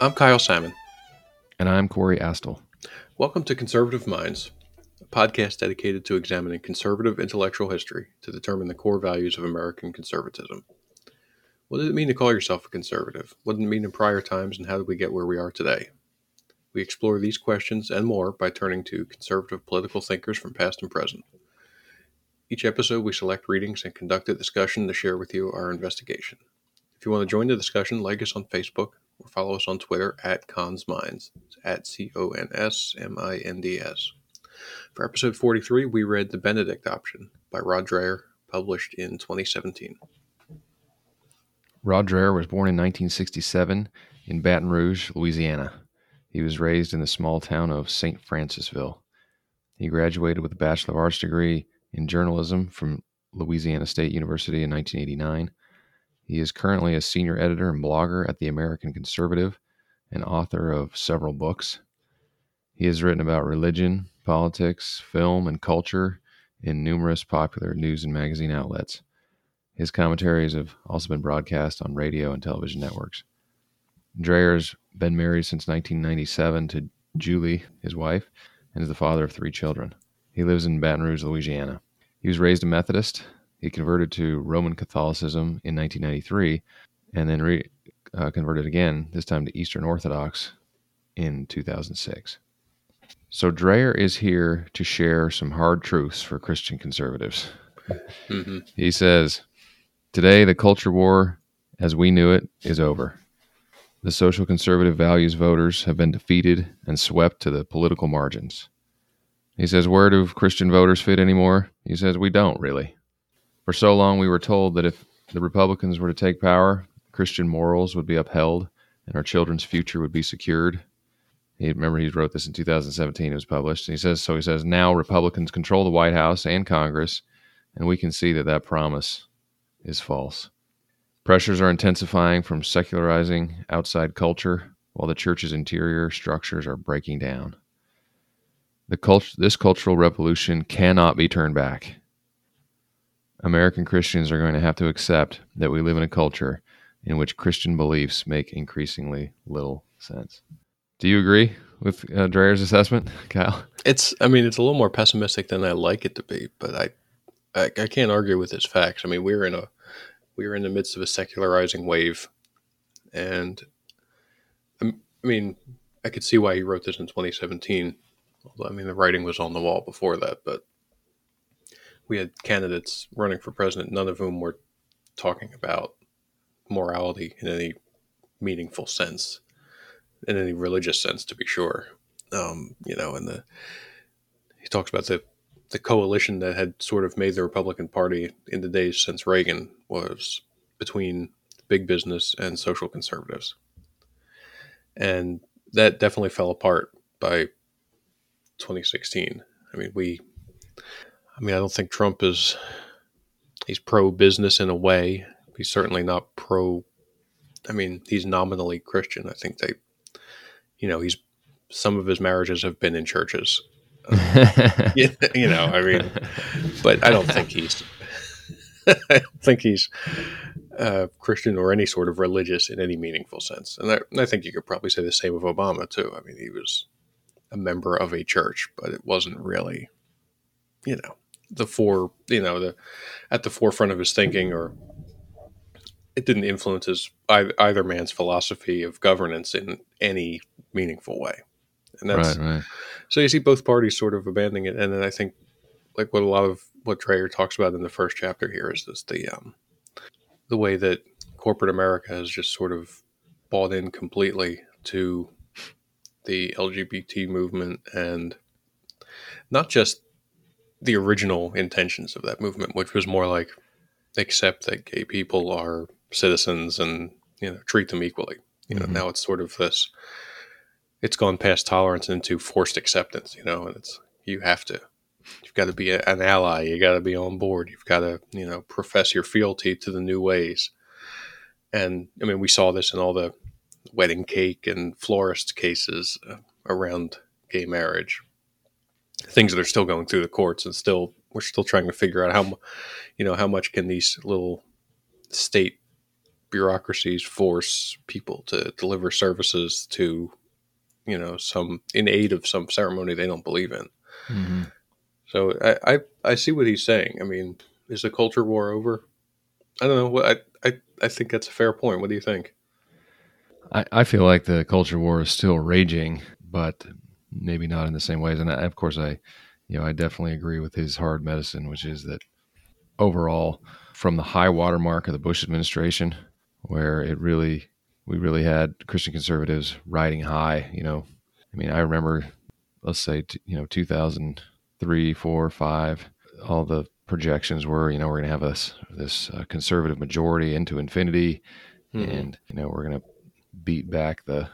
I'm Kyle Simon. And I'm Corey Astle. Welcome to Conservative Minds, a podcast dedicated to examining conservative intellectual history to determine the core values of American conservatism. What did it mean to call yourself a conservative? What did it mean in prior times, and how did we get where we are today? We explore these questions and more by turning to conservative political thinkers from past and present. Each episode, we select readings and conduct a discussion to share with you our investigation. If you want to join the discussion, like us on Facebook or follow us on Twitter at ConsMinds. It's at C O N S M I N D S. For episode 43, we read The Benedict Option by Rod Dreher, published in 2017. Rod Dreher was born in 1967 in Baton Rouge, Louisiana. He was raised in the small town of St. Francisville. He graduated with a Bachelor of Arts degree in journalism from Louisiana State University in 1989. He is currently a senior editor and blogger at The American Conservative and author of several books. He has written about religion, politics, film, and culture in numerous popular news and magazine outlets. His commentaries have also been broadcast on radio and television networks. Dreher's been married since 1997 to Julie, his wife, and is the father of three children. He lives in Baton Rouge, Louisiana. He was raised a Methodist. He converted to Roman Catholicism in 1993 and then re, uh, converted again, this time to Eastern Orthodox in 2006. So Dreher is here to share some hard truths for Christian conservatives. Mm-hmm. He says, Today, the culture war as we knew it is over. The social conservative values voters have been defeated and swept to the political margins. He says, Where do Christian voters fit anymore? He says, We don't really. For so long, we were told that if the Republicans were to take power, Christian morals would be upheld and our children's future would be secured. He, remember, he wrote this in 2017. It was published. And he says, so he says, now Republicans control the White House and Congress, and we can see that that promise is false. Pressures are intensifying from secularizing outside culture, while the church's interior structures are breaking down. The cult- this cultural revolution cannot be turned back. American Christians are going to have to accept that we live in a culture in which Christian beliefs make increasingly little sense. Do you agree with uh, Dreher's assessment, Kyle? It's, I mean, it's a little more pessimistic than I like it to be, but I, I, I can't argue with his facts. I mean, we're in a, we're in the midst of a secularizing wave, and I mean, I could see why he wrote this in 2017. Although, I mean, the writing was on the wall before that, but we had candidates running for president, none of whom were talking about morality in any meaningful sense, in any religious sense, to be sure. Um, you know, and the he talks about the the coalition that had sort of made the Republican Party in the days since Reagan was between big business and social conservatives, and that definitely fell apart by 2016. I mean, we, I mean, I don't think Trump is he's pro business in a way he's certainly not pro. I mean, he's nominally Christian. I think they, you know, he's some of his marriages have been in churches. Uh, you, you know, I mean, but I don't think he's. I don't think he's uh, Christian or any sort of religious in any meaningful sense. And I, I, think you could probably say the same of Obama too. I mean, he was a member of a church, but it wasn't really, you know, the four, you know, the at the forefront of his thinking or it didn't influence his either, man's philosophy of governance in any meaningful way. And that's right, right. so you see both parties sort of abandoning it. And then I think like what a lot of what Dreher talks about in the first chapter here is this the um the way that corporate America has just sort of bought in completely to the LGBT movement and not just the original intentions of that movement, which was more like accept that gay people are citizens and you know treat them equally. You know, mm-hmm. now it's sort of this. It's gone past tolerance into forced acceptance. You know, and it's you have to. You've got to be a, an ally. You got to be on board. You've got to you know profess your fealty to the new ways. And I mean, we saw this in all the wedding cake and florist cases uh, around gay marriage. Things that are still going through the courts and still we're still trying to figure out how, you know, how much can these little state bureaucracies force people to deliver services to, you know, some in aid of some ceremony they don't believe in. Mm-hmm. So I, I, I see what he's saying. I mean, is the culture war over? I don't know. I, I, I think that's a fair point. What do you think? I, I feel like the culture war is still raging, but maybe not in the same ways. And I, of course, I, you know, I definitely agree with his hard medicine, which is that overall, from the high watermark of the Bush administration, where it really, we really had Christian conservatives riding high. You know, I mean, I remember, let's say, t- you know, 2003, four, five, all the projections were, you know, we're going to have this this uh, conservative majority into infinity, Mhm. and you know, we're going to beat back the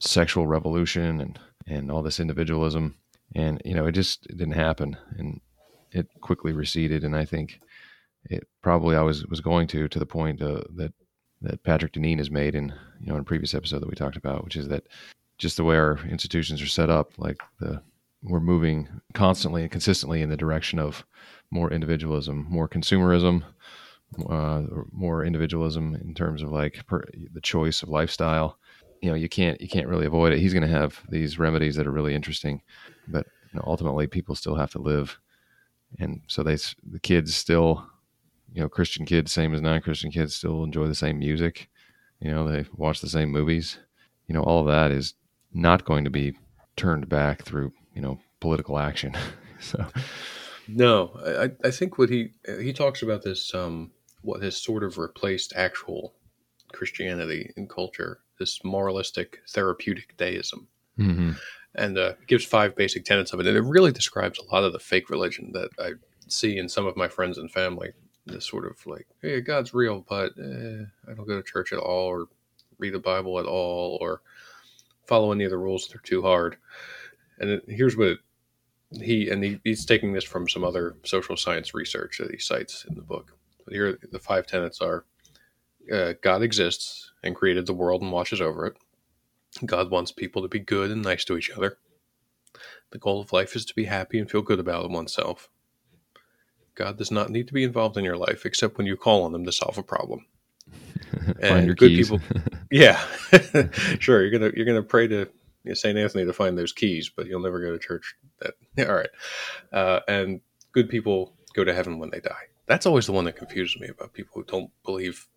sexual revolution and and all this individualism, and you know, it just it didn't happen, and it quickly receded, and I think it probably always was going to to the point uh, that that Patrick Deneen has made in you know in a previous episode that we talked about, which is that just the way our institutions are set up, like the we're moving constantly and consistently in the direction of more individualism, more consumerism, uh, more individualism in terms of like per, the choice of lifestyle. You know, you can't you can't really avoid it. He's going to have these remedies that are really interesting, but you know, ultimately, people still have to live, and so they the kids still, you know, Christian kids, same as non-Christian kids, still enjoy the same music. You know, they watch the same movies. You know, all of that is not going to be turned back through you know political action. so No, I, I- I think what he he talks about this um, what has sort of replaced actual Christianity in culture, this moralistic therapeutic deism, mhm. and uh, gives five basic tenets of it, and it really describes a lot of the fake religion that I see in some of my friends and family. This sort of like, hey, God's real, but eh, I don't go to church at all, or read the Bible at all, or follow any of the rules; they're too hard. And it, here's what it, he and he, he's taking this from some other social science research that he cites in the book. But here, the five tenets are: uh, God exists and created the world and watches over it. God wants people to be good and nice to each other. The goal of life is to be happy and feel good about oneself. God does not need to be involved in your life except when you call on him to solve a problem. find And your good keys. people- Yeah, sure. You're gonna you're gonna pray to you know, Saint Anthony to find those keys, but you'll never go to church. That all right. Uh, and good people go to heaven when they die. That's always the one that confuses me about people who don't believe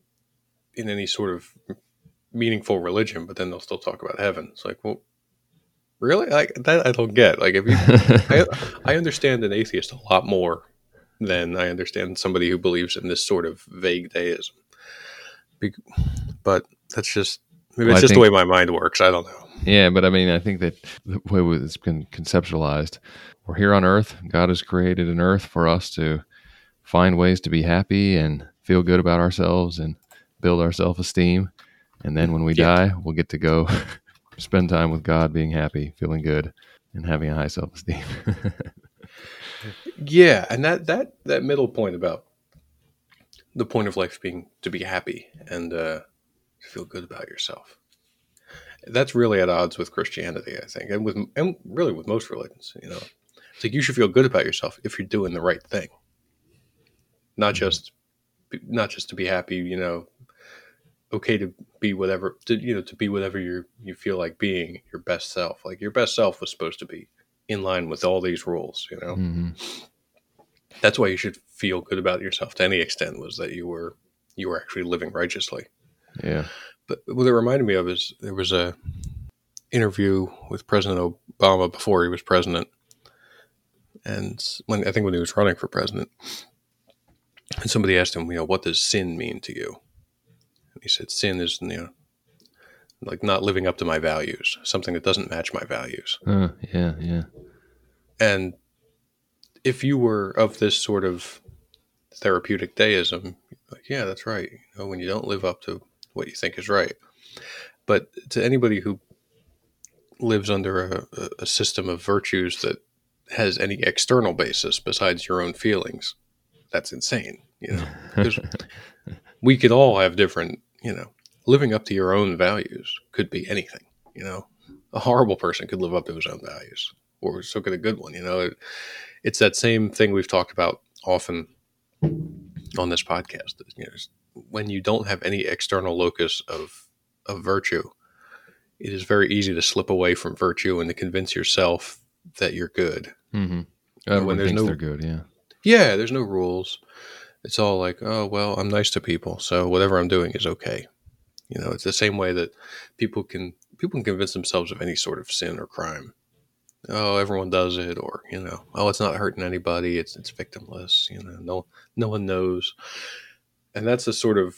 in any sort of meaningful religion, but then they'll still talk about heaven. It's like, well, really? Like that I don't get. Like if you, I, I understand an atheist a lot more than I understand somebody who believes in this sort of vague deism. Be- But that's just maybe Well, it's I just the way my mind works. I don't know. Yeah, but I mean, I think that the way it's been conceptualized, we're here on Earth. God has created an Earth for us to find ways to be happy and feel good about ourselves and build our self esteem. And then when we Yeah. die, we'll get to go spend time with God, being happy, feeling good, and having a high self esteem. Yeah, and that that that middle point about the point of life being to be happy and uh, to feel good about yourself. That's really at odds with Christianity, I think, and with and really with most religions. You know, it's like you should feel good about yourself if you're doing the right thing, not just not just to be happy. You know, okay to be whatever to you know to be whatever you you feel like being your best self. Like your best self was supposed to be in line with all these rules. You know hmm that's why you should feel good about yourself to any extent was that you were you were actually living righteously Yeah. but what it reminded me of is there was a interview with president obama before he was president and when i think when he was running for president and somebody asked him you know what does sin mean to you he said sin is you know like not living up to my values something that doesn't match my values Uh, yeah. Yeah. And if you were of this sort of therapeutic deism, like, yeah, that's right. You know, when you don't live up to what you think is right. But to anybody who lives under a, a- a system of virtues that has any external basis besides your own feelings, that's insane. You know, we could all have different, you know, living up to your own values could be anything, you know. A horrible person could live up to his own values, or so could a good one, you know. It, it's that same thing we've talked about often on this podcast. You know, when you don't have any external locus of of virtue, it is very easy to slip away from virtue and to convince yourself that you're good. Mm-hmm. when there's no- they're good, yeah. Yeah, there's no rules. It's all like, oh well, I'm nice to people, so whatever I'm doing is okay. You know, it's the same way that people can people can convince themselves of any sort of sin or crime. Oh, everyone does it, or you know, oh, it's not hurting anybody. It's it's victimless. You know, no no one knows, and that's the sort of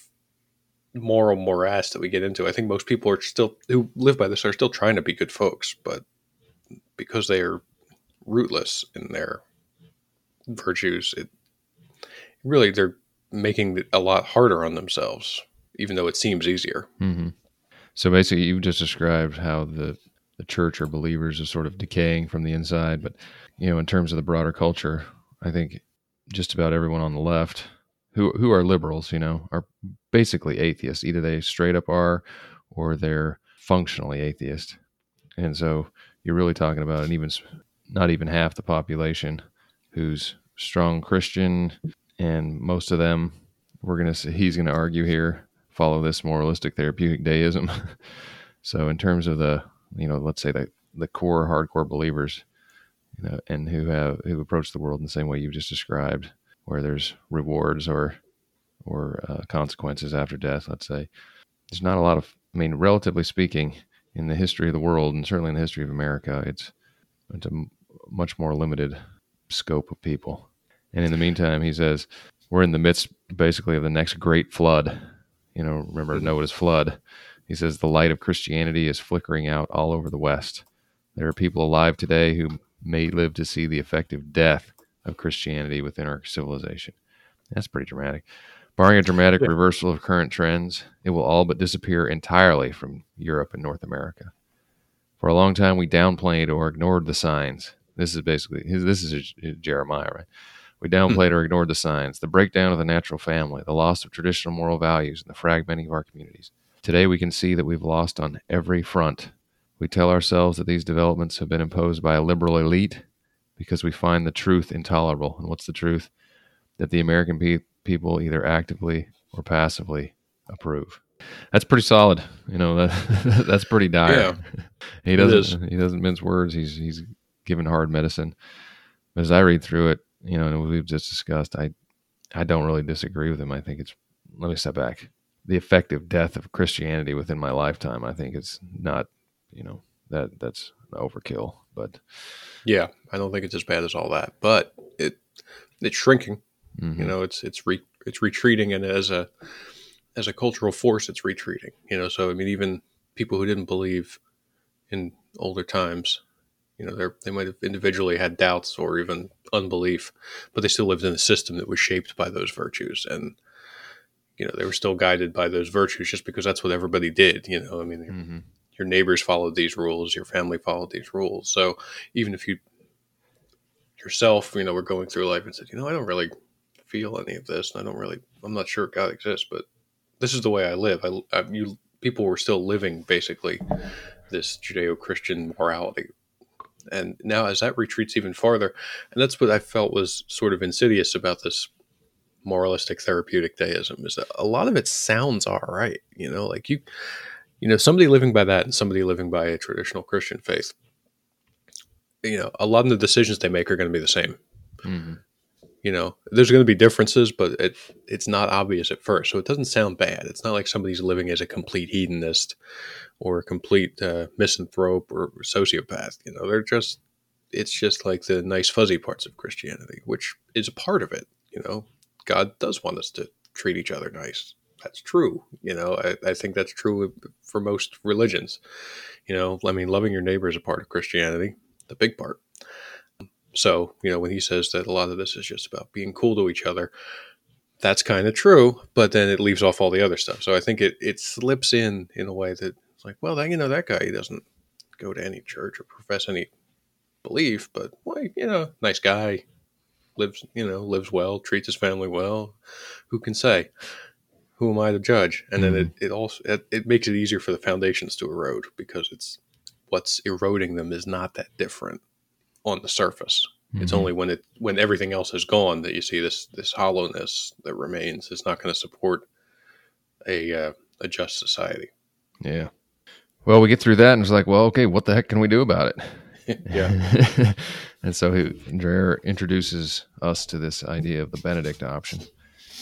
moral morass that we get into. I think most people are still who live by this are still trying to be good folks, but because they are rootless in their virtues, it really they're making it a lot harder on themselves, even though it seems easier. hmm So basically, you just described how the the church or believers is sort of decaying from the inside, but you know, in terms of the broader culture, I think just about everyone on the left who who are liberals, you know, are basically atheists. Either they straight up are, or they're functionally atheist. And so you're really talking about an even not even half the population who's strong Christian, and most of them we're gonna say he's gonna argue here follow this moralistic therapeutic deism. so in terms of the you know let's say the the core hardcore believers, you know, and who have who approach the world in the same way you've just described, where there's rewards or or uh, consequences after death. Let's say there's not a lot of. I mean, relatively speaking, in the history of the world and certainly in the history of America, it's it's a much more limited scope of people. And in the meantime, he says we're in the midst, basically, of the next great flood. You know, remember. Noah's flood. He says the light of Christianity is flickering out all over the West. There are people alive today who may live to see the effective death of Christianity within our civilization. That's pretty dramatic. Barring a dramatic Yeah. reversal of current trends, it will all but disappear entirely from Europe and North America. For a long time, we downplayed or ignored the signs. This is basically this is Jeremiah, right? We downplayed hmm. or ignored the signs, the breakdown of the natural family, the loss of traditional moral values, and the fragmenting of our communities. Today, we can see that we've lost on every front. We tell ourselves that these developments have been imposed by a liberal elite because we find the truth intolerable. And what's the truth? That the American pe- people either actively or passively approve. That's pretty solid. You know that that's pretty dire. he doesn't he doesn't mince words. He's he's given hard medicine. But as I read through it, you know, and we've just discussed, I I don't really disagree with him. I think it's let me step back. The effective death of Christianity within my lifetime, I think it's not, you know, that that's overkill. But Yeah, I don't think it's as bad as all that, but it it's shrinking. mhm. You know, it's it's re, it's retreating, and as a as a cultural force, it's retreating. You know, so I mean, even people who didn't believe in older times, you know, they they might have individually had doubts or even unbelief, but they still lived in a system that was shaped by those virtues, and you know, they were still guided by those virtues just because that's what everybody did. You know, I mean, Mhm. your neighbors followed these rules, your family followed these rules. So even if you yourself, you know, were going through life and said, you know, I don't really feel any of this, and I don't really, I'm not sure God exists, but this is the way I live. I, I you people were still living basically this Judeo-Christian morality. And now, as that retreats even farther, and that's what I felt was sort of insidious about this moralistic therapeutic deism is that a lot of it sounds all right. You know, like you, you know, somebody living by that and somebody living by a traditional Christian faith, you know, a lot of the decisions they make are going to be the same. Mhm. You know, there's going to be differences, but it it's not obvious at first, so it doesn't sound bad. It's not like somebody's living as a complete hedonist or a complete uh, misanthrope or sociopath. You know, they're just it's just like the nice fuzzy parts of Christianity, which is a part of it. You know, God does want us to treat each other nice. That's true. You know, I, I think that's true for most religions. You know, I mean, loving your neighbor is a part of Christianity, the big part. So, you know, when he says that a lot of this is just about being cool to each other, that's kind of true, but then it leaves off all the other stuff. So I think it, it slips in in a way that it's like, well, then, you know, that guy, he doesn't go to any church or profess any belief, but, well, you know, nice guy, lives, you know, lives well, treats his family well. Who can say? Who am I to judge? And then it, mm-hmm. it also, it, it makes it easier for the foundations to erode because it's what's eroding them is not that different on the surface. It's Mhm. only when it when everything else is gone that you see this this hollowness that remains. It's not going to support a uh, a just society. Yeah. Well, we get through that and it's like, well, okay, what the heck can we do about it? yeah. and so he, Dreher introduces us to this idea of the Benedict option.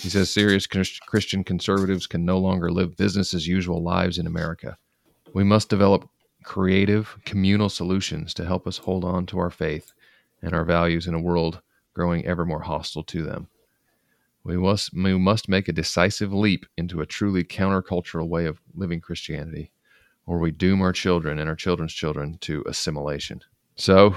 He says serious Christian conservatives can no longer live business as usual lives in America. We must develop creative, communal solutions to help us hold on to our faith and our values in a world growing ever more hostile to them. We must, we must make a decisive leap into a truly countercultural way of living Christianity, or we doom our children and our children's children to assimilation. So,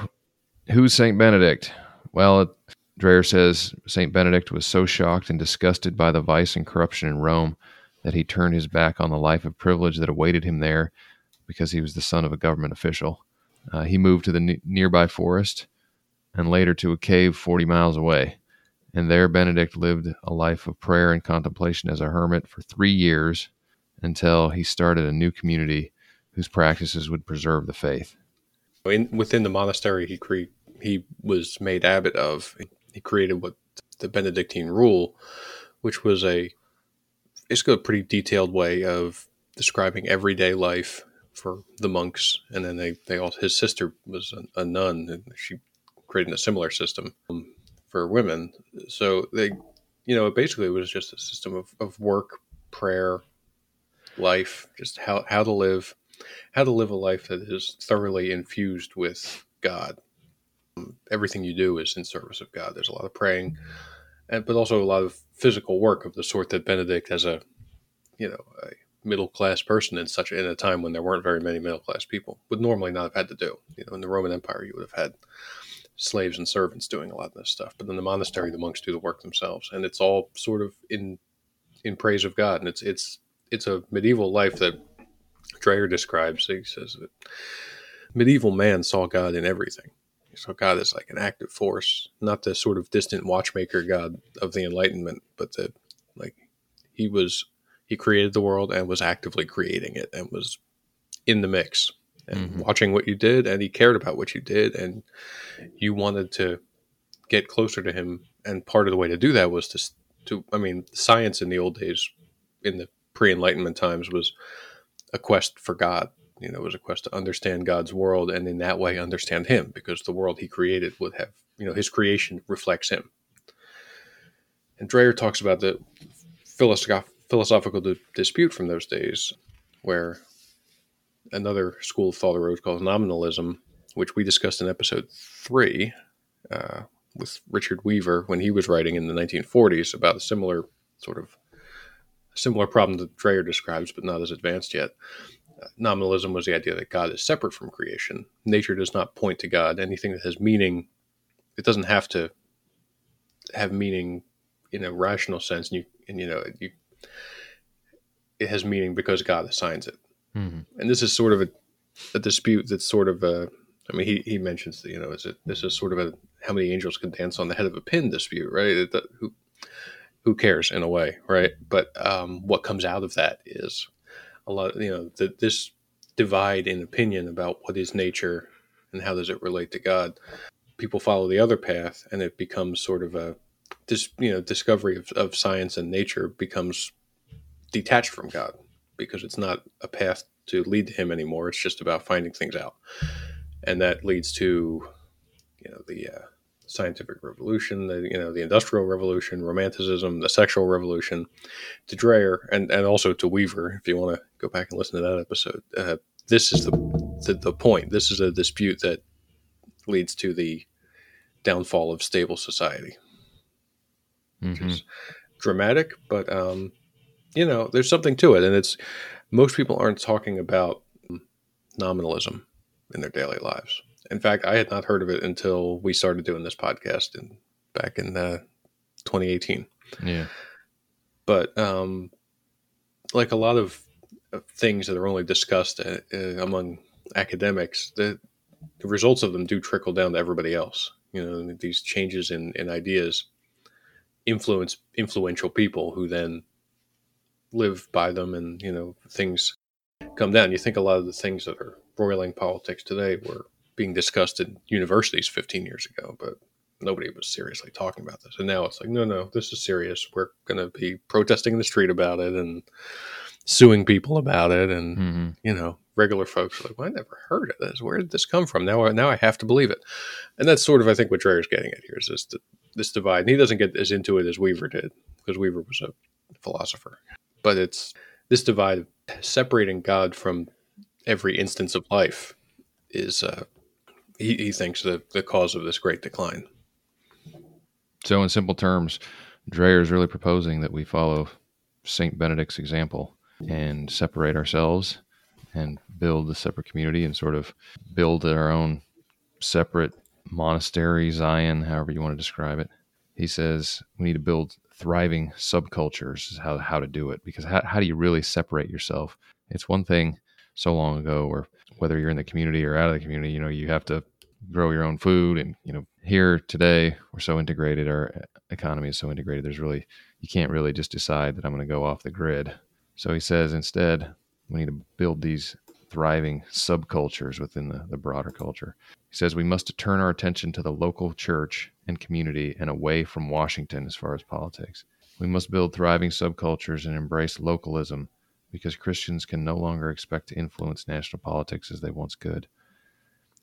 who's St. Benedict? Well, Dreher says St. Benedict was so shocked and disgusted by the vice and corruption in Rome that he turned his back on the life of privilege that awaited him there because he was the son of a government official. Uh, he moved to the n- nearby forest and later to a cave 40 miles away. And there Benedict lived a life of prayer and contemplation as a hermit for three years until he started a new community whose practices would preserve the faith. In, within the monastery he cre- he was made abbot of, he created what the Benedictine rule, which was a it's a pretty detailed way of describing everyday life for the monks, and then they they all his sister was a, a nun, and she created a similar system um, for women. So they, you know, basically it was just a system of, of work, prayer, life, just how how to live, how to live a life that is thoroughly infused with God. Um, everything you do is in service of God. There's a lot of praying, and but also a lot of physical work of the sort that Benedict, as a you know a middle class person in such in a time when there weren't very many middle class people, would normally not have had to do. You know, in the Roman Empire, you would have had slaves and servants doing a lot of this stuff, but in the monastery, the monks do the work themselves, and it's all sort of in in praise of God, and it's it's it's a medieval life that Dreher describes. He says that medieval man saw God in everything. Saw God as like an active force, not the sort of distant watchmaker God of the Enlightenment, but that like he was he created the world and was actively creating it and was in the mix and mm-hmm. watching what you did and he cared about what you did and you wanted to get closer to him. And part of the way to do that was to to I mean science in the old days in the pre-enlightenment times was a quest for God. You know it was a quest to understand God's world and in that way understand him because the world he created would have you know his creation reflects him. And Dreher talks about the philosoph- philosophical di- dispute from those days where another school of thought arose called nominalism, which we discussed in episode three uh, with Richard Weaver when he was writing in the 1940s about a similar sort of similar problem that Dreher describes, but not as advanced yet. Uh, nominalism was the idea that God is separate from creation. Nature does not point to God. Anything that has meaning, it doesn't have to have meaning in a rational sense. And you, and you know, you, it has meaning because God assigns it. Mm-hmm. And this is sort of a, a dispute that's sort of a, I mean, he, he mentions, you know, is it, this is sort of a, how many angels can dance on the head of a pin dispute, right? It, who, who cares in a way, right? But um, what comes out of that is a lot, you know, the, this divide in opinion about what is nature and how does it relate to God. People follow the other path, and it becomes sort of a this you know discovery of, of science and nature becomes detached from God because it's not a path to lead to Him anymore. It's just about finding things out, and that leads to you know the uh, scientific revolution, the you know the industrial revolution, romanticism, the sexual revolution, to Dreher, and and also to Weaver. If you want to go back and listen to that episode, uh, this is the, the the point. This is a dispute that leads to the downfall of stable society. Mm-hmm. dramatic, but um, you know, there's something to it, and it's most people aren't talking about nominalism in their daily lives. In fact, I had not heard of it until we started doing this podcast in back in uh, 2018. Yeah, but um, like a lot of things that are only discussed uh, uh, among academics, the, the results of them do trickle down to everybody else. You know, these changes in, in ideas influence influential people who then live by them and you know things come down you think a lot of the things that are roiling politics today were being discussed in universities 15 years ago but nobody was seriously talking about this. And now it's like, no, no, this is serious. We're going to be protesting in the street about it and suing people about it. And, hmm you know, regular folks are like, well, I never heard of this. Where did this come from? Now, I, now I have to believe it. And that's sort of, I think, what Dreher's getting at here is this, this divide. And he doesn't get as into it as Weaver did because Weaver was a philosopher. But it's this divide separating God from every instance of life is, uh, he, he thinks, the, the cause of this great decline. So, in simple terms, Dreher is really proposing that we follow Saint Benedict's example and separate ourselves and build a separate community and sort of build our own separate monastery, Zion, however you want to describe it. He says we need to build thriving subcultures, is how, how to do it. Because how, how do you really separate yourself? It's one thing so long ago where whether you're in the community or out of the community, you know, you have to grow your own food. And, you know, here today, we're so integrated, our economy is so integrated, there's really, you can't really just decide that I'm going to go off the grid. So he says instead, we need to build these thriving subcultures within the, the broader culture. He says we must turn our attention to the local church and community and away from Washington as far as politics. We must build thriving subcultures and embrace localism because Christians can no longer expect to influence national politics as they once could.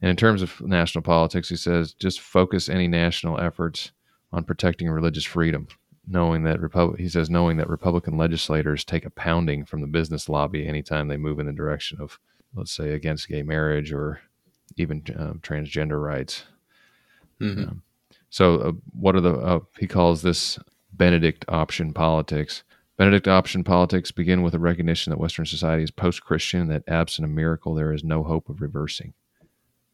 And in terms of national politics, he says just focus any national efforts on protecting religious freedom, knowing that Repub- he says knowing that Republican legislators take a pounding from the business lobby anytime they move in the direction of, let's say, against gay marriage or even um, transgender rights. Mm-hmm. Um, so, uh, what are the, uh, he calls this Benedict option politics. Benedict option politics begin with a recognition that Western society is post Christian, that absent a miracle, there is no hope of reversing.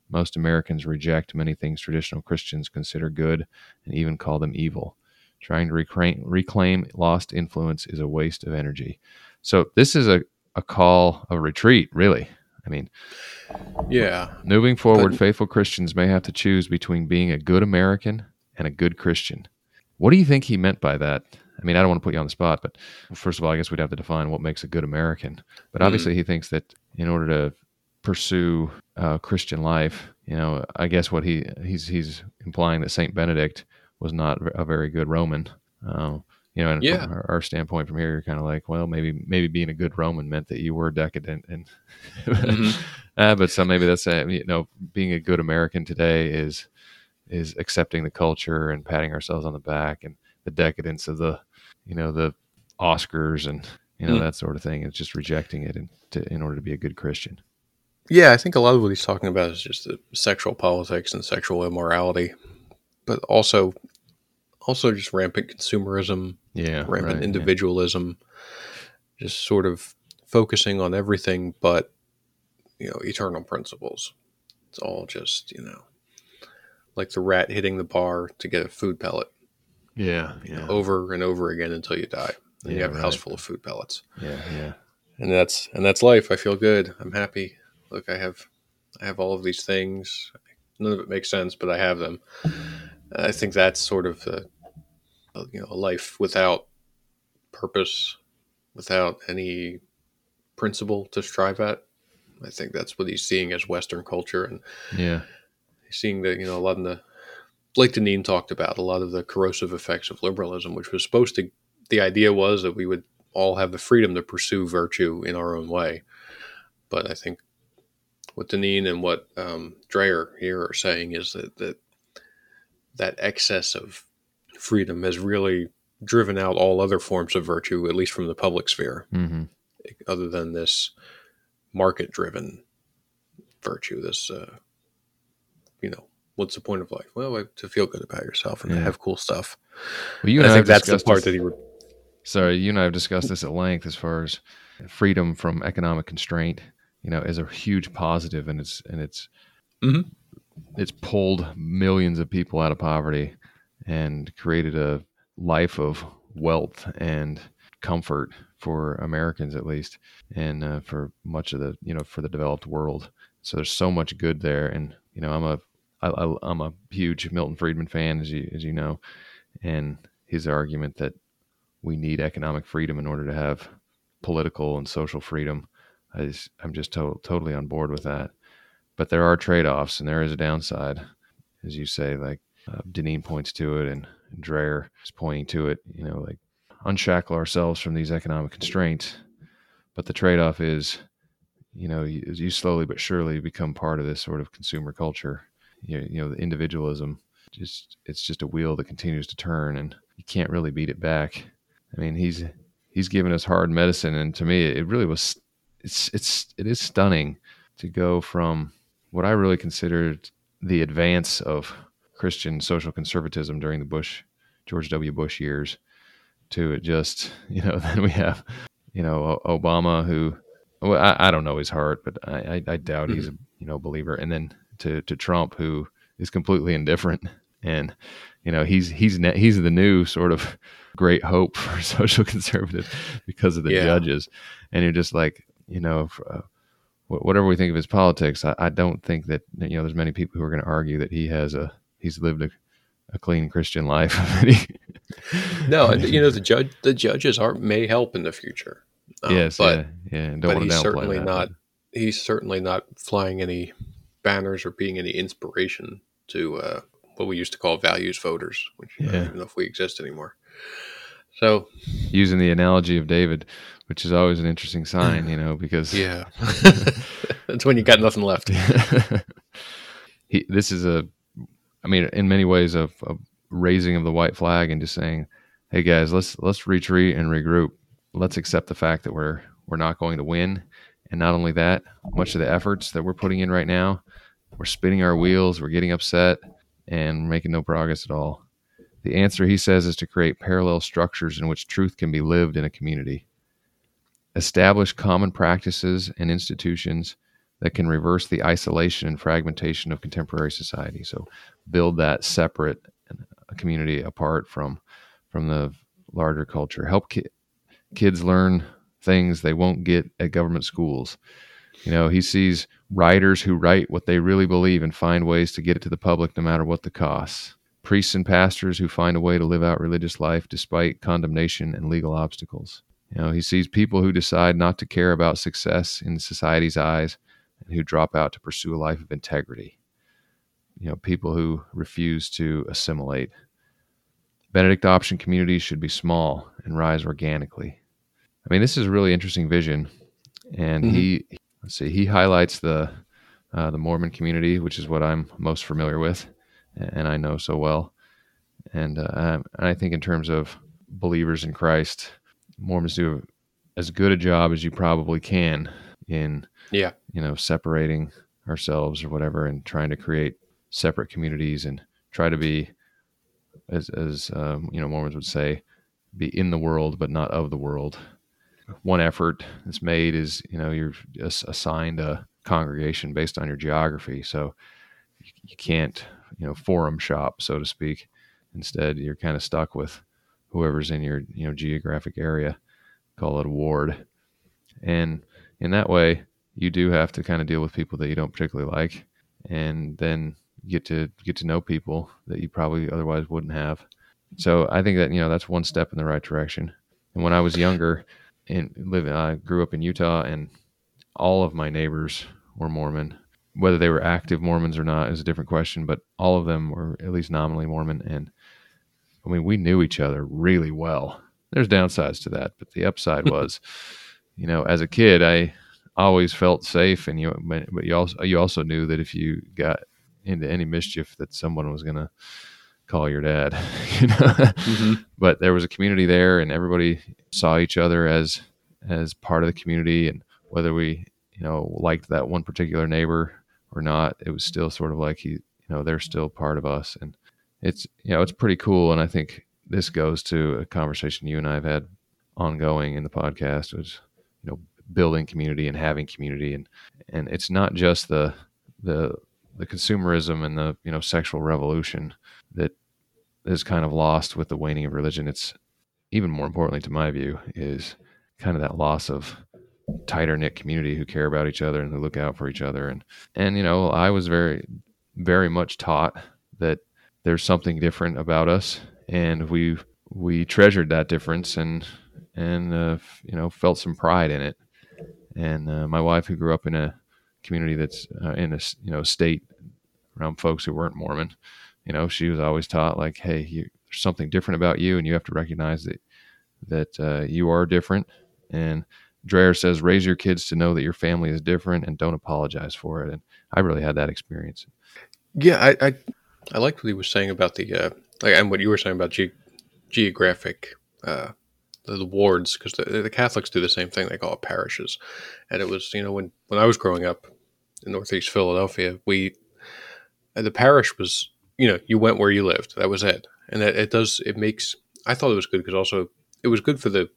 Most Americans reject many things traditional Christians consider good and even call them evil. Trying to reclaim, reclaim lost influence is a waste of energy. So, this is a, a call of retreat, really. I mean, Yeah. Moving forward, But- faithful Christians may have to choose between being a good American and a good Christian. What do you think he meant by that? I mean, I don't want to put you on the spot, but first of all, I guess we'd have to define what makes a good American. But Hmm. obviously, he thinks that in order to pursue uh, Christian life, you know, I guess what he he's he's implying that Saint Benedict was not a very good Roman. Uh, you know, and Yeah. from our, our standpoint from here, you're kind of like, well, maybe maybe being a good Roman meant that you were decadent and Mhm. uh, but so maybe that's a, you know being a good American today is is accepting the culture and patting ourselves on the back and the decadence of the you know the Oscars and you know Mm. that sort of thing. It's just rejecting it in, to, in order to be a good Christian. Yeah, I think a lot of what he's talking about is just the sexual politics and sexual immorality, but also also just rampant consumerism, Yeah, rampant right, yeah. individualism, just sort of focusing on everything but you know eternal principles. It's all just you know like the rat hitting the bar to get a food pellet Yeah, you know, yeah, over and over again until you die. And you have a house full of food pellets. yeah, yeah. and that's and that's life. I feel good. I'm happy. Look, I have I have all of these things. None of it makes sense, but I have them. I think that's sort of a, you know a life without purpose, without any principle to strive at. I think that's what he's seeing as Western culture, and yeah. he's seeing that you know a lot of the Blake Deneen talked about a lot of the corrosive effects of liberalism, which was supposed to. The idea was that we would all have the freedom to pursue virtue in our own way, but I think what Deneen and what um, Dreher here are saying is that that that excess of freedom has really driven out all other forms of virtue, at least from the public sphere, hmm other than this market-driven virtue. This, uh, you know, what's the point of life? Well, like, to feel good about yourself and to have cool stuff. Well, you And and I I think that's the part this- that he. Re- Sorry, you and I have discussed this at length as far as freedom from economic constraint. You know, is a huge positive, and it's and it's Mhm. it's pulled millions of people out of poverty and created a life of wealth and comfort for Americans, at least, and uh, for much of the you know for the developed world. So there's so much good there, and you know, I'm a I, I, I'm a huge Milton Friedman fan, as you as you know, and his argument that we need economic freedom in order to have political and social freedom. I just, I'm just to- totally on board with that. But there are trade offs and there is a downside. As you say, like uh, Deneen points to it, and, and Dreher is pointing to it. You know, like unshackle ourselves from these economic constraints. But the trade off is, you know, you, you, slowly but surely become part of this sort of consumer culture. You, you know, the individualism just it's just a wheel that continues to turn, and you can't really beat it back. I mean, he's he's given us hard medicine, and to me, it really was. It's it's it is stunning to go from what I really considered the advance of Christian social conservatism during the Bush George W. Bush years to it just you know then we have you know Obama who well, I, I don't know his heart but I, I, I doubt he's a mm-hmm. you know believer and then to to Trump who is completely indifferent and you know he's he's he's the new sort of great hope for social conservatives because of the yeah. judges and you're just like you know uh, whatever we think of his politics I, I, don't think that you know there's many people who are going to argue that he has a he's lived a, a clean christian life no you know the judge the judges are may help in the future um, yes but yeah, yeah. but he's certainly that, not he's certainly not flying any banners or being any inspiration to uh, what we used to call values voters, which yeah. I don't even know if we exist anymore. So, using the analogy of David, which is always an interesting sign, you know, because yeah, that's when you got nothing left. he, this is a, I mean, in many ways, a raising of the white flag and just saying, "Hey guys, let's let's retreat and regroup. Let's accept the fact that we're we're not going to win, and not only that, much of the efforts that we're putting in right now, we're spinning our wheels, we're getting upset." and making no progress at all. The answer, he says, is to create parallel structures in which truth can be lived in a community. Establish common practices and institutions that can reverse the isolation and fragmentation of contemporary society. So, build that separate uh, community apart from from the larger culture. Help ki- kids learn things they won't get at government schools. You know, he sees writers who write what they really believe and find ways to get it to the public no matter what the costs. Priests and pastors who find a way to live out religious life despite condemnation and legal obstacles. You know, he sees people who decide not to care about success in society's eyes and who drop out to pursue a life of integrity. You know, people who refuse to assimilate. Benedict option communities should be small and rise organically. I mean, this is a really interesting vision. And mm-hmm. he let's see, he highlights the uh, the Mormon community, which is what I'm most familiar with, and I know so well. And, uh, and I think in terms of believers in Christ, Mormons do as good a job as you probably can in yeah. you know separating ourselves or whatever and trying to create separate communities and try to be as as um, you know Mormons would say be in the world but not of the world. One effort that's made is you know you're assigned a congregation based on your geography. So you can't you know forum shop so to speak. Instead you're kind of stuck with whoever's in your you know geographic area call it a ward. And in that way you do have to kind of deal with people that you don't particularly like and then get to get to know people that you probably otherwise wouldn't have so i think that you know that's one step in the right direction and when i was younger and live. I grew up in Utah, and all of my neighbors were Mormon. Whether they were active Mormons or not is a different question, but all of them were at least nominally Mormon. And I mean, we knew each other really well. There's downsides to that, but the upside was, you know, as a kid, I always felt safe, and you, but you also you also knew that if you got into any mischief, that someone was going to call your dad, you know. Mm-hmm. But there was a community there, and everybody saw each other as as part of the community, and whether we you know liked that one particular neighbor or not, it was still sort of like he, you know, they're still part of us, and it's you know it's pretty cool. And I think this goes to a conversation you and I have had ongoing in the podcast, know building community and having community, and and it's not just the the the consumerism and the you know sexual revolution that is kind of lost with the waning of religion. It's even more importantly, to my view, is kind of that loss of tighter knit community who care about each other and who look out for each other. And and you know, I was very very much taught that there's something different about us, and we we treasured that difference and and uh, you know felt some pride in it. And uh, my wife, who grew up in a community that's uh, in a you know state around folks who weren't Mormon, you know, she was always taught like, hey, you, there's something different about you, and you have to recognize that that uh, you are different. And Dreher says, raise your kids to know that your family is different and don't apologize for it. And I really had that experience. Yeah, I I, I liked what he was saying about the uh, like, and what you were saying about ge- geographic uh, the, the wards because the, the Catholics do the same thing. They call it parishes, and it was you know when when I was growing up in Northeast Philadelphia, we the parish was you know you went where you lived. That was it, and it, it does it makes. I thought it was good because also it was good for the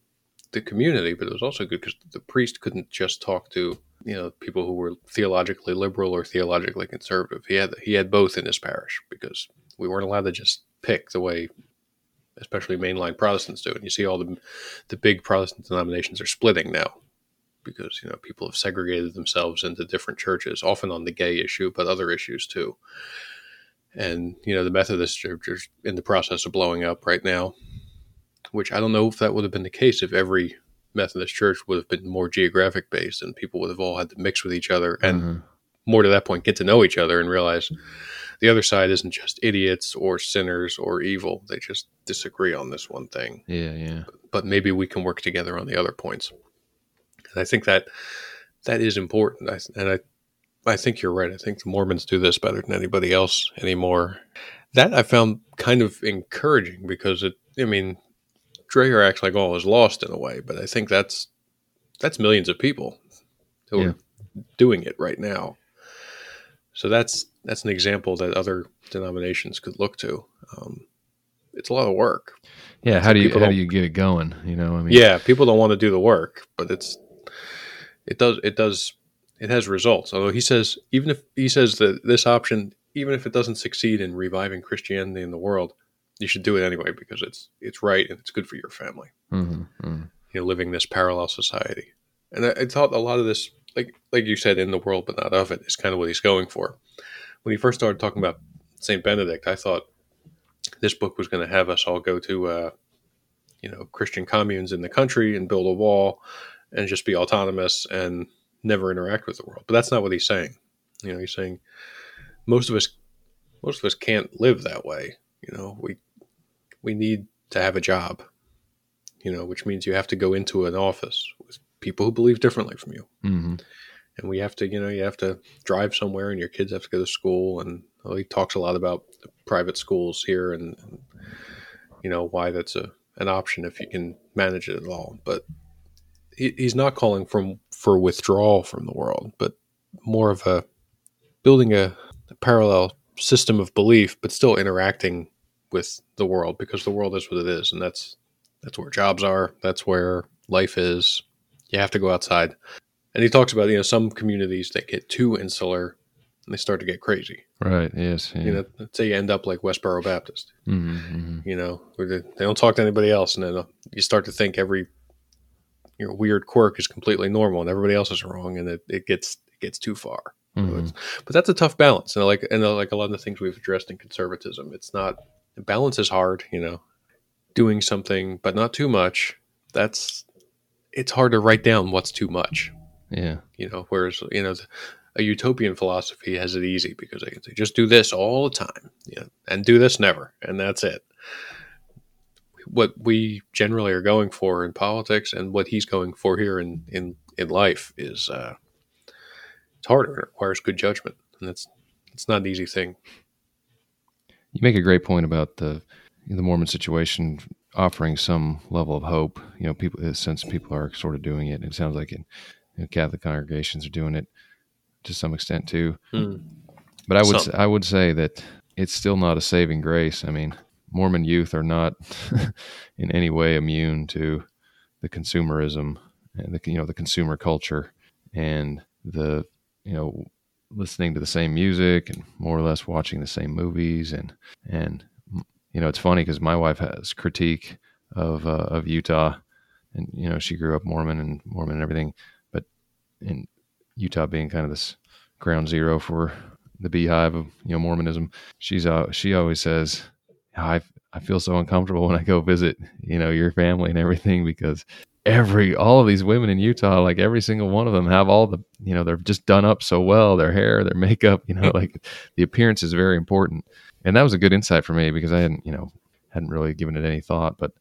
the community, but it was also good because the priest couldn't just talk to you know people who were theologically liberal or theologically conservative. He had he had both in his parish because we weren't allowed to just pick the way especially mainline Protestants do. And you see all the the big Protestant denominations are splitting now because you know people have segregated themselves into different churches, often on the gay issue, but other issues too. And you know the Methodist Church is in the process of blowing up right now, which I don't know if that would have been the case if every Methodist church would have been more geographic based and people would have all had to mix with each other and mm-hmm. more to that point get to know each other and realize the other side isn't just idiots or sinners or evil. They just disagree on this one thing. Yeah, yeah. But maybe we can work together on the other points. And I think that that is important. I, and I, I think you're right. I think the Mormons do this better than anybody else anymore. That I found kind of encouraging because it. I mean, Dreher acts like all is lost in a way, but I think that's that's millions of people who yeah. are doing it right now. So that's that's an example that other denominations could look to. Um, it's a lot of work. Yeah, how do you how do you get it going? You know, I mean, yeah, people don't want to do the work, but it's it does it does it has results. Although he says even if he says that this option, even if it doesn't succeed in reviving Christianity in the world, you should do it anyway because it's it's right and it's good for your family. Mm-hmm, mm-hmm. You know, living this parallel society, and I, I thought a lot of this like like you said, in the world but not of it, is kind of what he's going for. When he first started talking about Saint Benedict, I thought this book was going to have us all go to uh, you know Christian communes in the country and build a wall and just be autonomous and never interact with the world. But that's not what he's saying. You know, he's saying most of us most of us can't live that way. You know, we we need to have a job. You know, which means you have to go into an office with people who believe differently from you. Mm-hmm. And we have to, you know, you have to drive somewhere, and your kids have to go to school. And well, he talks a lot about private schools here, and, and you know why that's a an option if you can manage it at all. But he, he's not calling from for withdrawal from the world, but more of a building a, a parallel system of belief, but still interacting with the world because the world is what it is, and that's that's where jobs are. That's where life is. You have to go outside. And he talks about, you know, some communities that get too insular and they start to get crazy. Right. Yes. Yeah. You know, let's say you end up like Westboro Baptist. Mm-hmm, mm-hmm. You know, they don't talk to anybody else, and then uh, you start to think every you know weird quirk is completely normal, and everybody else is wrong, and it, it gets it gets too far. Mm-hmm. So but that's a tough balance, and like and like a lot of the things we've addressed in conservatism, it's not balance is hard. You know, doing something but not too much. That's it's hard to write down what's too much. Yeah. You know, whereas, you know, a utopian philosophy has it easy because they can say, just do this all the time, you know, and do this never, and that's it. What we generally are going for in politics and what he's going for here in, in, in life is uh, it's harder. It requires good judgment, and it's it's not an easy thing. You make a great point about the the Mormon situation offering some level of hope. You know, people since people are sort of doing it, it sounds like it, you know, Catholic congregations are doing it to some extent too. Hmm. But I would. I would say that it's still not a saving grace. I mean, Mormon youth are not in any way immune to the consumerism and the you know the consumer culture and the you know listening to the same music and more or less watching the same movies and and you know, it's funny because my wife has critique of uh, of Utah, and you know, she grew up Mormon and Mormon and everything, in Utah being kind of this ground zero for the beehive of you know Mormonism, she's uh, she always says, I I feel so uncomfortable when I go visit, you know, your family and everything because every all of these women in Utah, like every single one of them have all the, you know, they're just done up so well, their hair, their makeup, you know, like the appearance is very important. And that was a good insight for me because I hadn't, you know, hadn't really given it any thought, but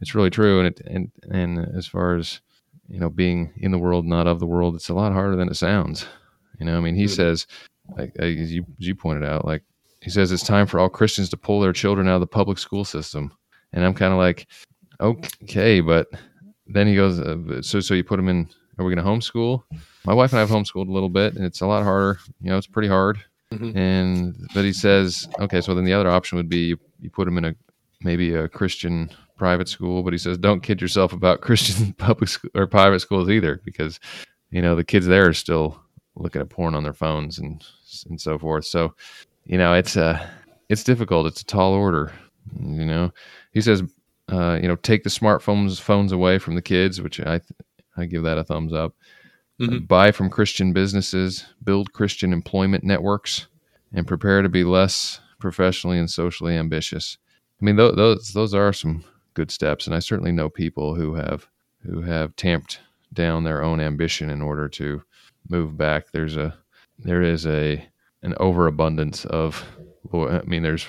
it's really true. And it, and, and as far as, you know, being in the world, not of the world, it's a lot harder than it sounds. You know, I mean, he says, like, as you, as you pointed out, like, he says it's time for all Christians to pull their children out of the public school system. And I'm kind of like, okay, but then he goes, uh, so so you put them in. Are we going to homeschool? My wife and I have homeschooled a little bit, and it's a lot harder. You know, it's pretty hard. Mm-hmm. And but he says, okay, so then the other option would be you, you put them in a maybe a Christian private school. But he says, don't kid yourself about Christian public school or private schools either, because you know the kids there are still looking at porn on their phones and and so forth. So you know, it's uh it's difficult. It's a tall order. You know, he says, uh, you know, take the smartphones phones away from the kids, which I I give that a thumbs up. Mm-hmm. Uh, buy from Christian businesses, build Christian employment networks, and prepare to be less professionally and socially ambitious. I mean, th- those those are some good steps, and I certainly know people who have who have tamped down their own ambition in order to move back. There's a there is a an overabundance of I mean there's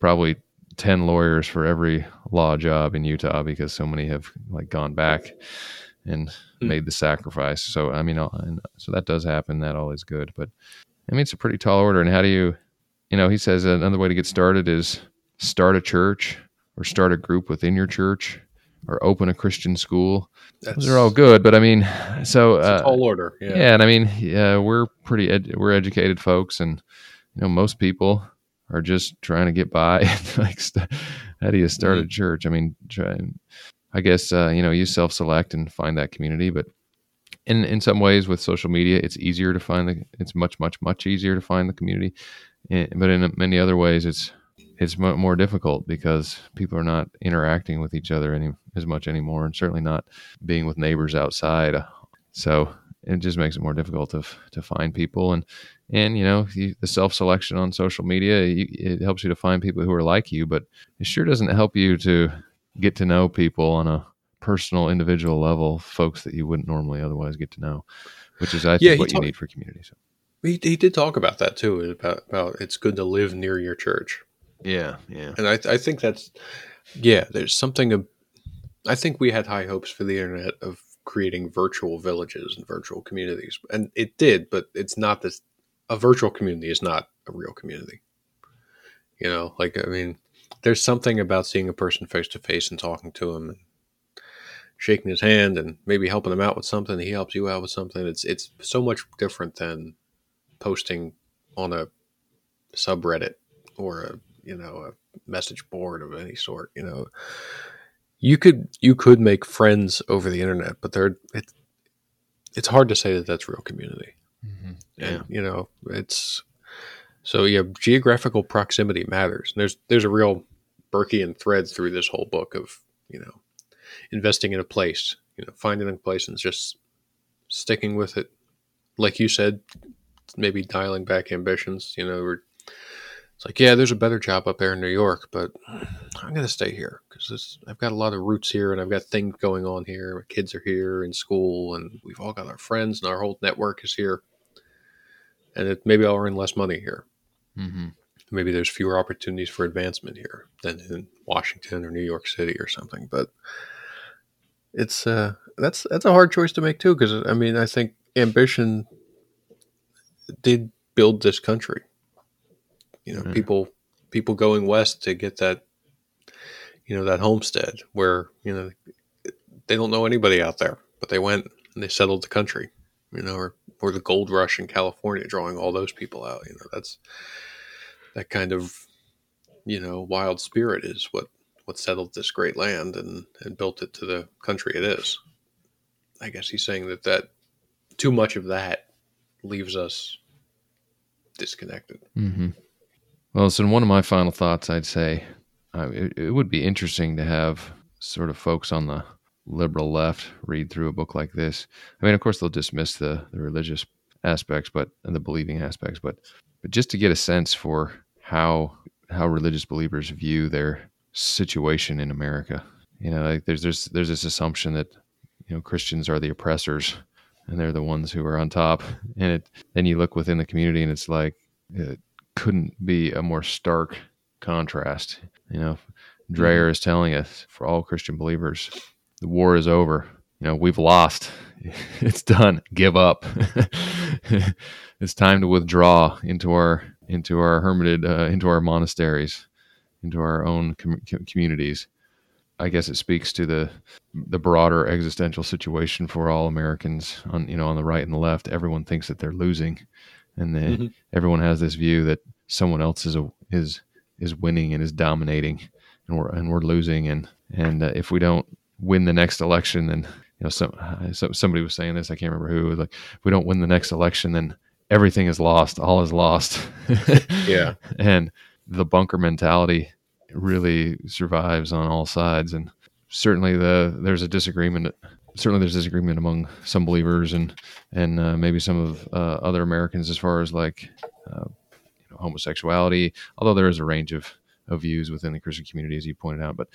probably 10 lawyers for every law job in Utah because so many have like gone back and mm. made the sacrifice. So I mean so that does happen that all is good, but I mean it's a pretty tall order and how do you you know he says another way to get started is start a church or start a group within your church or open a Christian school. That's, Those are all good, but I mean, so uh, tall order. Yeah. yeah, and I mean, yeah, we're pretty ed- we're educated folks, and you know, most people are just trying to get by. like, st- how do you start mm-hmm. a church? I mean, try, I guess uh, you know, you self select and find that community, but in in some ways, with social media, it's easier to find the. It's much much much easier to find the community, and, but in many other ways, it's it's more difficult because people are not interacting with each other any as much anymore, and certainly not being with neighbors outside. So it just makes it more difficult to to find people, and and you know you, the self selection on social media you, it helps you to find people who are like you, but it sure doesn't help you to get to know people on a personal, individual level, folks that you wouldn't normally otherwise get to know, which is I think yeah, what talk- you need for community. So. He, he did talk about that too about about it's good to live near your church yeah, yeah. And I, I think that's, yeah, there's something, I think we had high hopes for the internet of creating virtual villages and virtual communities. And it did, but it's not this, a virtual community is not a real community. You know, like, I mean, there's something about seeing a person face to face and talking to him and shaking his hand and maybe helping him out with something. He helps you out with something. It's, it's so much different than posting on a subreddit or a you know a message board of any sort you know. You could you could make friends over the internet but they're it, it's hard to say that that's real community. Mm-hmm. yeah. and, you know it's so yeah geographical proximity matters. And there's there's a real burkean thread through this whole book of you know investing in a place you know finding a place and just sticking with it. Like you said maybe dialing back ambitions you know we're it's like, yeah, there's a better job up there in New York, but I'm going to stay here because I've got a lot of roots here and I've got things going on here. My kids are here in school and we've all got our friends and our whole network is here. And it, maybe I'll earn less money here. Mm-hmm. Maybe there's fewer opportunities for advancement here than in Washington or New York City or something. But it's uh, that's that's a hard choice to make too, because I mean, I think ambition did build this country you know, mm-hmm. people people going west to get that you know that homestead where you know they don't know anybody out there, but they went and they settled the country. You know, or or the gold rush in California, drawing all those people out. You know, that's that kind of you know wild spirit is what what settled this great land and and built it to the country it is. I guess he's saying that that too much of that leaves us disconnected. Mm-hmm. Well, so one of my final thoughts, I'd say uh, it, it, would be interesting to have sort of folks on the liberal left read through a book like this. I mean, of course, they'll dismiss the, the religious aspects, but and the believing aspects, but but just to get a sense for how how religious believers view their situation in America. You know, like there's there's there's this assumption that you know Christians are the oppressors and they're the ones who are on top. And it then you look within the community and it's like it couldn't be a more stark contrast. You know, Dreher is telling us for all Christian believers, the war is over. You know, we've lost. It's done. Give up. it's time to withdraw into our into our hermited uh, into our monasteries, into our own com- communities. I guess it speaks to the the broader existential situation for all Americans on you know on the right and the left. Everyone thinks that they're losing, and then mm-hmm. everyone has this view that someone else is a, is is winning and is dominating, and we're and we're losing. And and uh, if we don't win the next election, then you know some, so, somebody was saying this. I can't remember who. Like if we don't win the next election, then everything is lost. All is lost. yeah. And the bunker mentality really survives on all sides, and certainly the there's a disagreement. Certainly, there's disagreement among some believers and and uh, maybe some of uh, other Americans as far as like uh, you know, homosexuality. Although there is a range of of views within the Christian community, as you pointed out, but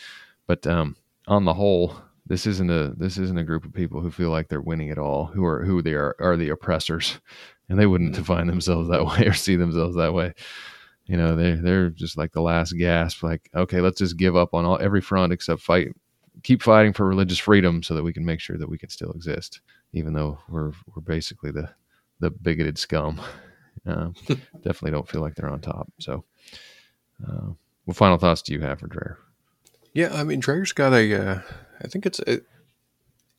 but um, on the whole, this isn't a this isn't a group of people who feel like they're winning at all, who are who they are are the oppressors, and they wouldn't mm-hmm. define themselves that way or see themselves that way. You know, they they're just like the last gasp. Like, okay, let's just give up on all every front except fight, keep fighting for religious freedom, so that we can make sure that we can still exist, even though we're we're basically the the bigoted scum. Uh, definitely don't feel like they're on top. So, uh, what final thoughts do you have for Dreher? Yeah, I mean, Dreher's got a. Uh, I think it's a,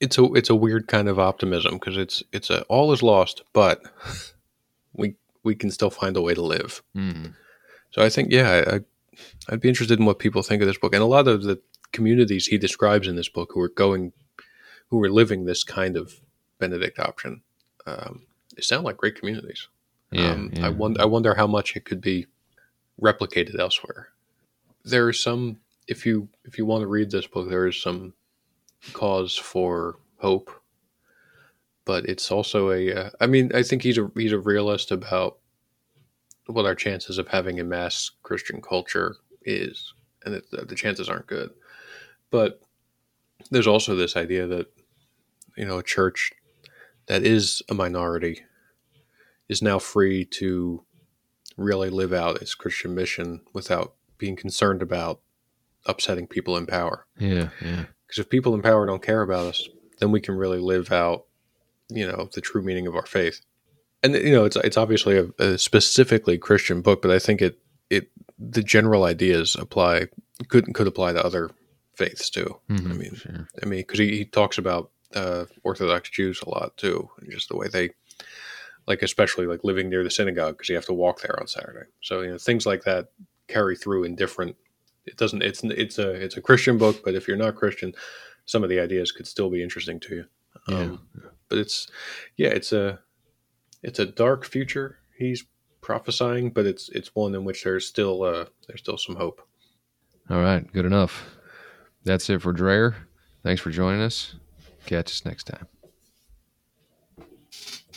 it's a it's a weird kind of optimism because it's it's a all is lost, but we we can still find a way to live. Mm. So I think yeah, I, I'd be interested in what people think of this book, and a lot of the communities he describes in this book who are going, who are living this kind of Benedict option, um, they sound like great communities. Yeah, um, yeah. I wonder I wonder how much it could be replicated elsewhere. There are some if you if you want to read this book, there is some cause for hope, but it's also a. Uh, I mean, I think he's a he's a realist about what our chances of having a mass Christian culture is, and it, the chances aren't good. But there's also this idea that you know a church that is a minority is now free to really live out its Christian mission without being concerned about upsetting people in power. Yeah, yeah. Because if people in power don't care about us, then we can really live out, you know, the true meaning of our faith. And you know, it's it's obviously a, a specifically Christian book, but I think it it the general ideas apply could could apply to other faiths too. Mm-hmm, I mean, sure. I mean, because he, he talks about uh, Orthodox Jews a lot too, and just the way they like, especially like living near the synagogue because you have to walk there on Saturday. So you know, things like that carry through in different it doesn't it's it's a it's a Christian book, but if you're not Christian, some of the ideas could still be interesting to you. Um, yeah. But it's yeah, it's a it's a dark future he's prophesying, but it's it's one in which there's still uh, there's still some hope. All right, good enough. That's it for Dreher. Thanks for joining us. Catch us next time.